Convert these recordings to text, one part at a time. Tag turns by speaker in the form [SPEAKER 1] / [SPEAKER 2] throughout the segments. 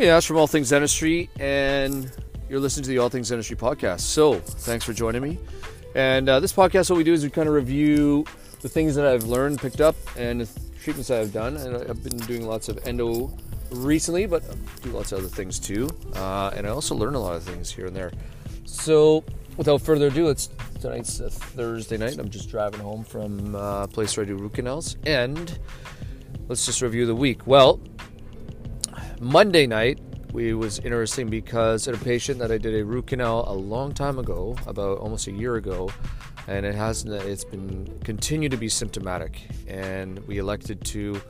[SPEAKER 1] Hey, Ash from All Things Dentistry, and you're listening to the All Things Dentistry podcast. So, thanks for joining me. And uh, this podcast, what we do is we kind of review the things that I've learned, picked up, and the treatments that I've done. And I've been doing lots of endo recently, but I do lots of other things too. Uh, and I also learn a lot of things here and there. So, without further ado, it's tonight's Thursday night. I'm just driving home from uh, a place where I do root canals, and let's just review the week. Well, Monday night we was interesting because at a patient that I did a root canal a long time ago, about almost a year ago, and it hasn't. It's been continued to be symptomatic, and we elected to.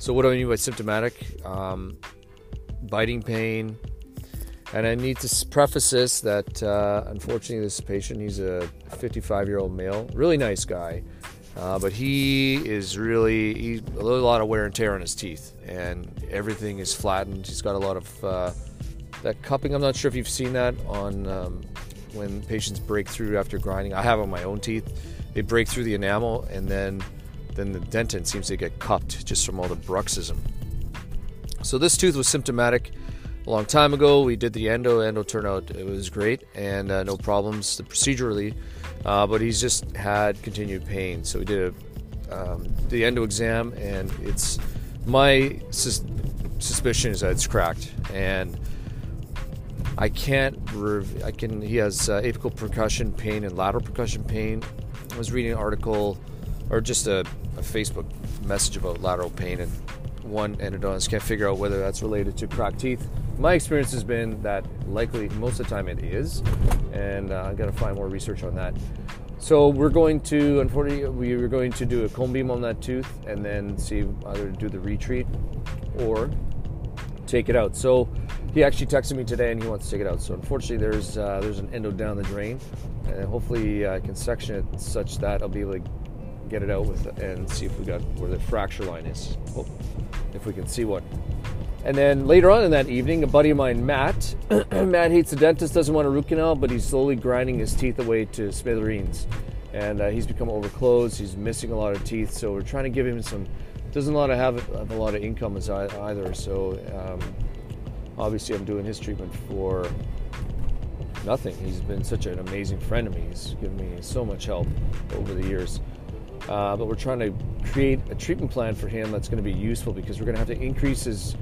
[SPEAKER 1] So what do I mean by symptomatic? Um, biting pain, and I need to preface this that uh, unfortunately this patient, he's a 55 year old male, really nice guy. Uh, but he is really a lot of wear and tear on his teeth, and everything is flattened. He's got a lot of uh, that cupping. I'm not sure if you've seen that on um, when patients break through after grinding. I have on my own teeth. They break through the enamel, and then then the dentin seems to get cupped just from all the bruxism. So this tooth was symptomatic a long time ago. We did the endo. Endo turned out it was great and uh, no problems procedurally, uh, but he's just had continued pain. So we did a, um, the endo exam, and it's my sus- suspicion is that it's cracked, and I can't. Rev- I can. He has uh, apical percussion pain and lateral percussion pain. I was reading an article or just a, a Facebook message about lateral pain and one endodontist can't figure out whether that's related to cracked teeth. My experience has been that likely most of the time it is, and uh, I'm gonna find more research on that. So we're going to, unfortunately, we are going to do a cone beam on that tooth and then see either do the retreat or take it out. So he actually texted me today and he wants to take it out. So unfortunately, there's uh, there's an endo down the drain, and hopefully I can section it such that I'll be able to get it out with and see if we got where the fracture line is. Hope if we can see one. And then later on in that evening, a buddy of mine, Matt, Matt hates the dentist, doesn't want a root canal, but he's slowly grinding his teeth away to smithereens. And uh, he's become overclosed. He's missing a lot of teeth, so we're trying to give him some. Doesn't a lot of have, have a lot of income as I, either. So um, obviously, I'm doing his treatment for nothing. He's been such an amazing friend to me. He's given me so much help over the years. Uh, but we're trying to create a treatment plan for him that's going to be useful because we're going to have to increase his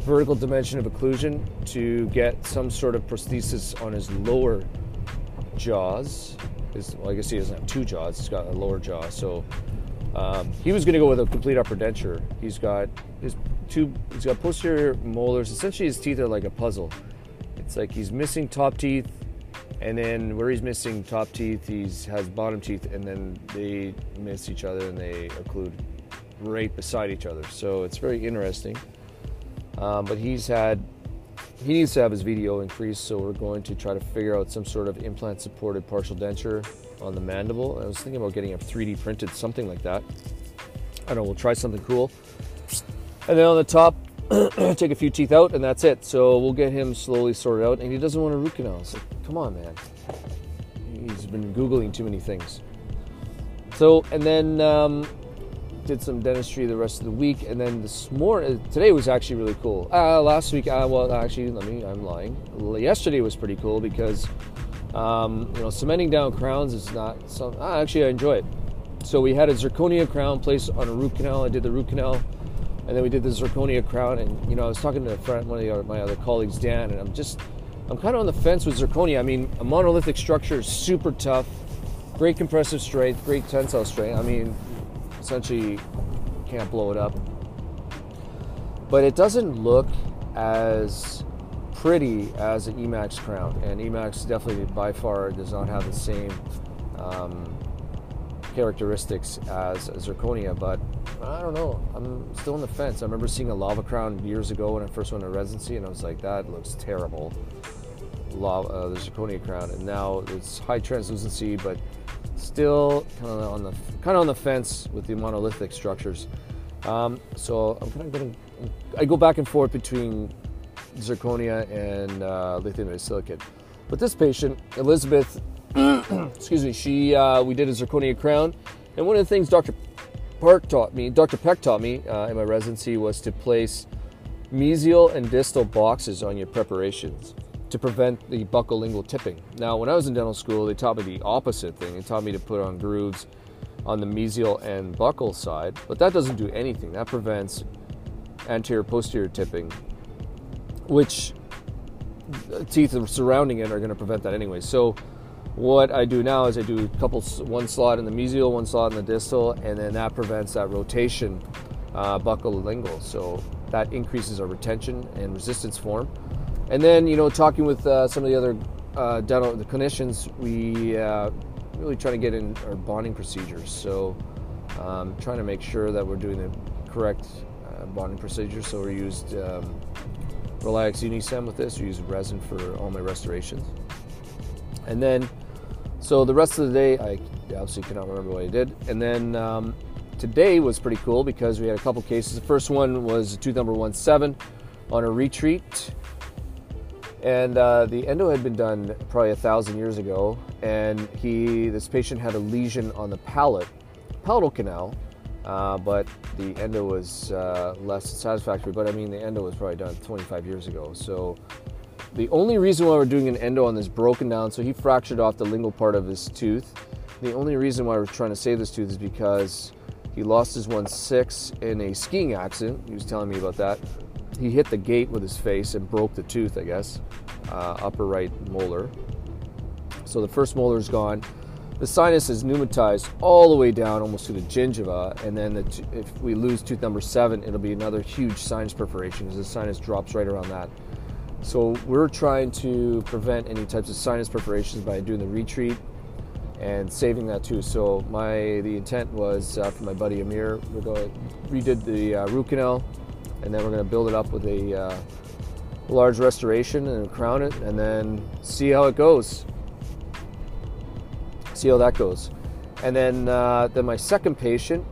[SPEAKER 1] vertical dimension of occlusion to get some sort of prosthesis on his lower jaws. His, well, I guess he doesn't have two jaws, he's got a lower jaw. So um, he was going to go with a complete upper denture. He's got his two, he's got posterior molars. Essentially, his teeth are like a puzzle. It's like he's missing top teeth, and then where he's missing top teeth, he has bottom teeth, and then they miss each other and they occlude right beside each other. So it's very interesting. Um, but he's had, he needs to have his VDO increased, so we're going to try to figure out some sort of implant supported partial denture on the mandible. I was thinking about getting a 3D printed something like that. I don't know, we'll try something cool. And then on the top, take a few teeth out, and that's it. So we'll get him slowly sorted out. And he doesn't want a root canal. So come on, man. He's been Googling too many things. So, and then um, did some dentistry the rest of the week, and then this morning, today was actually really cool. Uh, last week, uh, well, actually, let me, I'm lying. Yesterday was pretty cool because, um, you know, cementing down crowns is not some. Uh, actually, I enjoy it. So we had a zirconia crown placed on a root canal. I did the root canal, and then we did the zirconia crown. And you know, I was talking to a friend, one of the, my other colleagues, Dan, and I'm just, I'm kind of on the fence with zirconia. I mean, a monolithic structure is super tough, great compressive strength, great tensile strength. I mean, essentially can't blow it up. But it doesn't look as pretty as an Emax crown, and Emax definitely by far does not have the same um, characteristics as zirconia. But I don't know. I'm still on the fence. I remember seeing a lava crown years ago when I first went to residency, and I was like, that looks terrible. Lava, uh, the zirconia crown, and now it's high translucency, but still kind of on the kind of on the fence with the monolithic structures. Um, so I'm kind of going I go back and forth between zirconia and uh, lithium silicate. But this patient, Elizabeth, excuse me, she uh, we did a zirconia crown, and one of the things Dr. Park taught me, Dr. Peck taught me uh, in my residency was to place mesial and distal boxes on your preparations to prevent the buccolingual tipping. Now, when I was in dental school, they taught me the opposite thing. They taught me to put on grooves on the mesial and buccal side, but that doesn't do anything. That prevents anterior posterior tipping, which teeth surrounding it are going to prevent that anyway. So, what I do now is I do a couple, one slot in the mesial, one slot in the distal, and then that prevents that rotation uh, buccolingual. So that increases our retention and resistance form. And then, you know, talking with uh, some of the other uh, dental the clinicians, we uh, really try to get in our bonding procedures. So, um, trying to make sure that we're doing the correct uh, bonding procedures. So, we used um, RelyX Unicem with this. We use resin for all my restorations. And then, so the rest of the day, I obviously cannot remember what I did. And then um, today was pretty cool because we had a couple cases. The first one was tooth number 17 on a retreat. And uh, the endo had been done probably a thousand years ago, and he, this patient had a lesion on the palate, palatal canal, uh, but the endo was uh, less satisfactory. But I mean, the endo was probably done 25 years ago. So the only reason why we're doing an endo on this broken down, so he fractured off the lingual part of his tooth. The only reason why we're trying to save this tooth is because he lost his 1-6 in a skiing accident. He was telling me about that. He hit the gate with his face and broke the tooth, I guess, uh, upper right molar. So the first molar is gone the sinus is pneumatized all the way down almost to the gingiva, and then the t- if we lose tooth number seven, it'll be another huge sinus perforation because the sinus drops right around that. So we're trying to prevent any types of sinus perforations by doing the retreat and saving that too. So my the intent was uh, for my buddy Amir, going redid the uh, root canal, and then we're going to build it up with a uh, large restoration and crown it, and then see how it goes see how that goes. And then, uh, then my second patient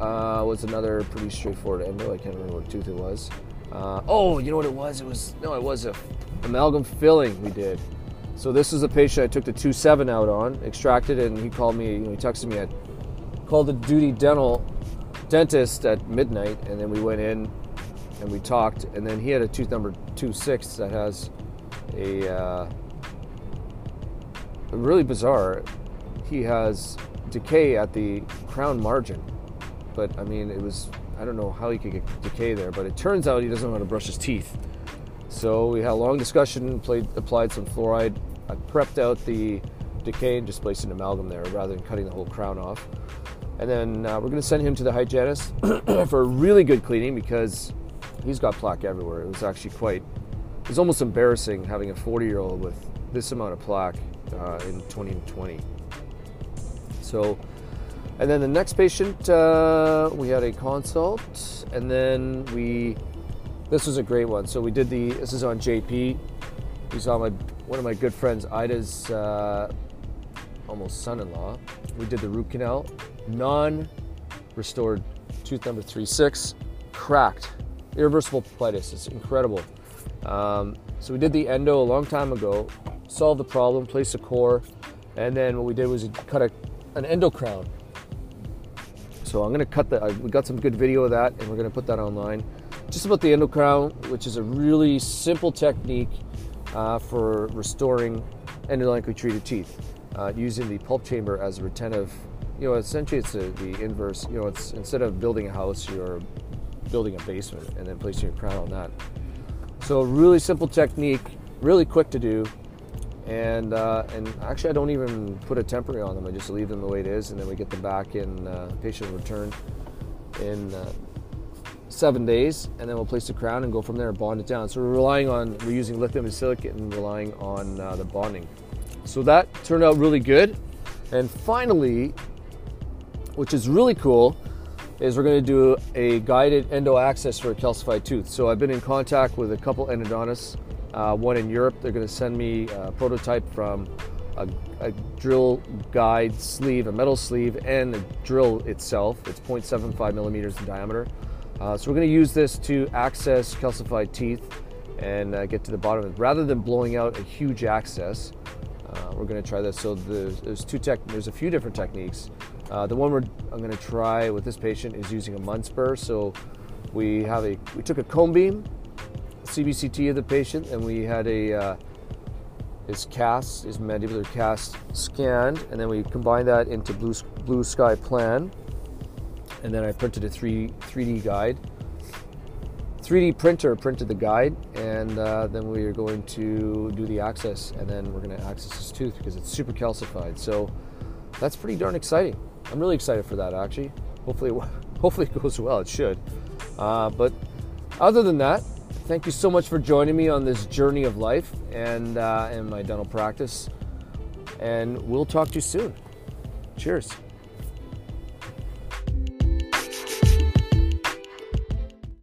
[SPEAKER 1] uh, was another pretty straightforward endo. I can't remember what tooth it was. Uh, oh, you know what it was? It was no, it was a amalgam filling we did. So this was a patient I took the two seven out on, extracted, and he called me. You know, he texted me at called the duty dental dentist at midnight, and then we went in and we talked, and then he had a tooth number two six that has a uh, really bizarre. He has decay at the crown margin, but I mean, it was I don't know how he could get decay there, but it turns out he doesn't know how to brush his teeth. So we had a long discussion, played, applied some fluoride. I prepped out the decay and just placed an amalgam there rather than cutting the whole crown off. And then uh, we're going to send him to the hygienist for a really good cleaning because he's got plaque everywhere. It was actually quite, it was almost embarrassing having a 40 year old with this amount of plaque uh, in 2020. So, and then the next patient, uh, we had a consult, and then we, this was a great one. So we did the, this is on JP. We saw my one of my good friends, Ida's uh, almost son-in-law. We did the root canal, non-restored tooth number three six, cracked, irreversible pulpitis. It's incredible. Um, so we did the endo a long time ago solved the problem, placed a core, and then what we did was cut a, an endo crown. So I'm gonna cut that. We got some good video of that, and we're gonna put that online. Just about the endo crown, which is a really simple technique uh, for restoring endodontically treated teeth, uh, using the pulp chamber as a retentive. You know, essentially it's a, the inverse. You know, it's instead of building a house, you're building a basement and then placing your crown on that. So really simple technique, really quick to do, and uh, and actually I don't even put a temporary on them. I just leave them the way it is, and then we get them back in uh, patient return in uh, seven days, and then we'll place the crown and go from there and bond it down. So we're relying on we're using lithium and silicate and relying on uh, the bonding. So that turned out really good. And finally, which is really cool, is we're going to do a guided endo access for a calcified tooth. So I've been in contact with a couple endodontists uh, one in Europe. They're going to send me a prototype from a, a, drill guide sleeve, a metal sleeve, and the drill itself. It's 0.75 millimeters in diameter. Uh, so we're going to use this to access calcified teeth and uh, get to the bottom of it. Rather than blowing out a huge access, uh, we're going to try this. So there's, there's two tech. There's a few different techniques. Uh, the one I'm going to try with this patient is using a Munce bur. So We have a we took a cone beam, CBCT of the patient, and we had a uh, his cast, his mandibular cast scanned, and then we combined that into blue blue sky plan, and then I printed a three 3D guide. 3D printer printed the guide, and uh, then we are going to do the access, and then we're going to access his tooth because it's super calcified. So that's pretty darn exciting. I'm really excited for that actually. Hopefully, hopefully it goes well. It should. Uh, but other than that, thank you so much for joining me on this journey of life and uh, in my dental practice. And we'll talk to you soon. Cheers.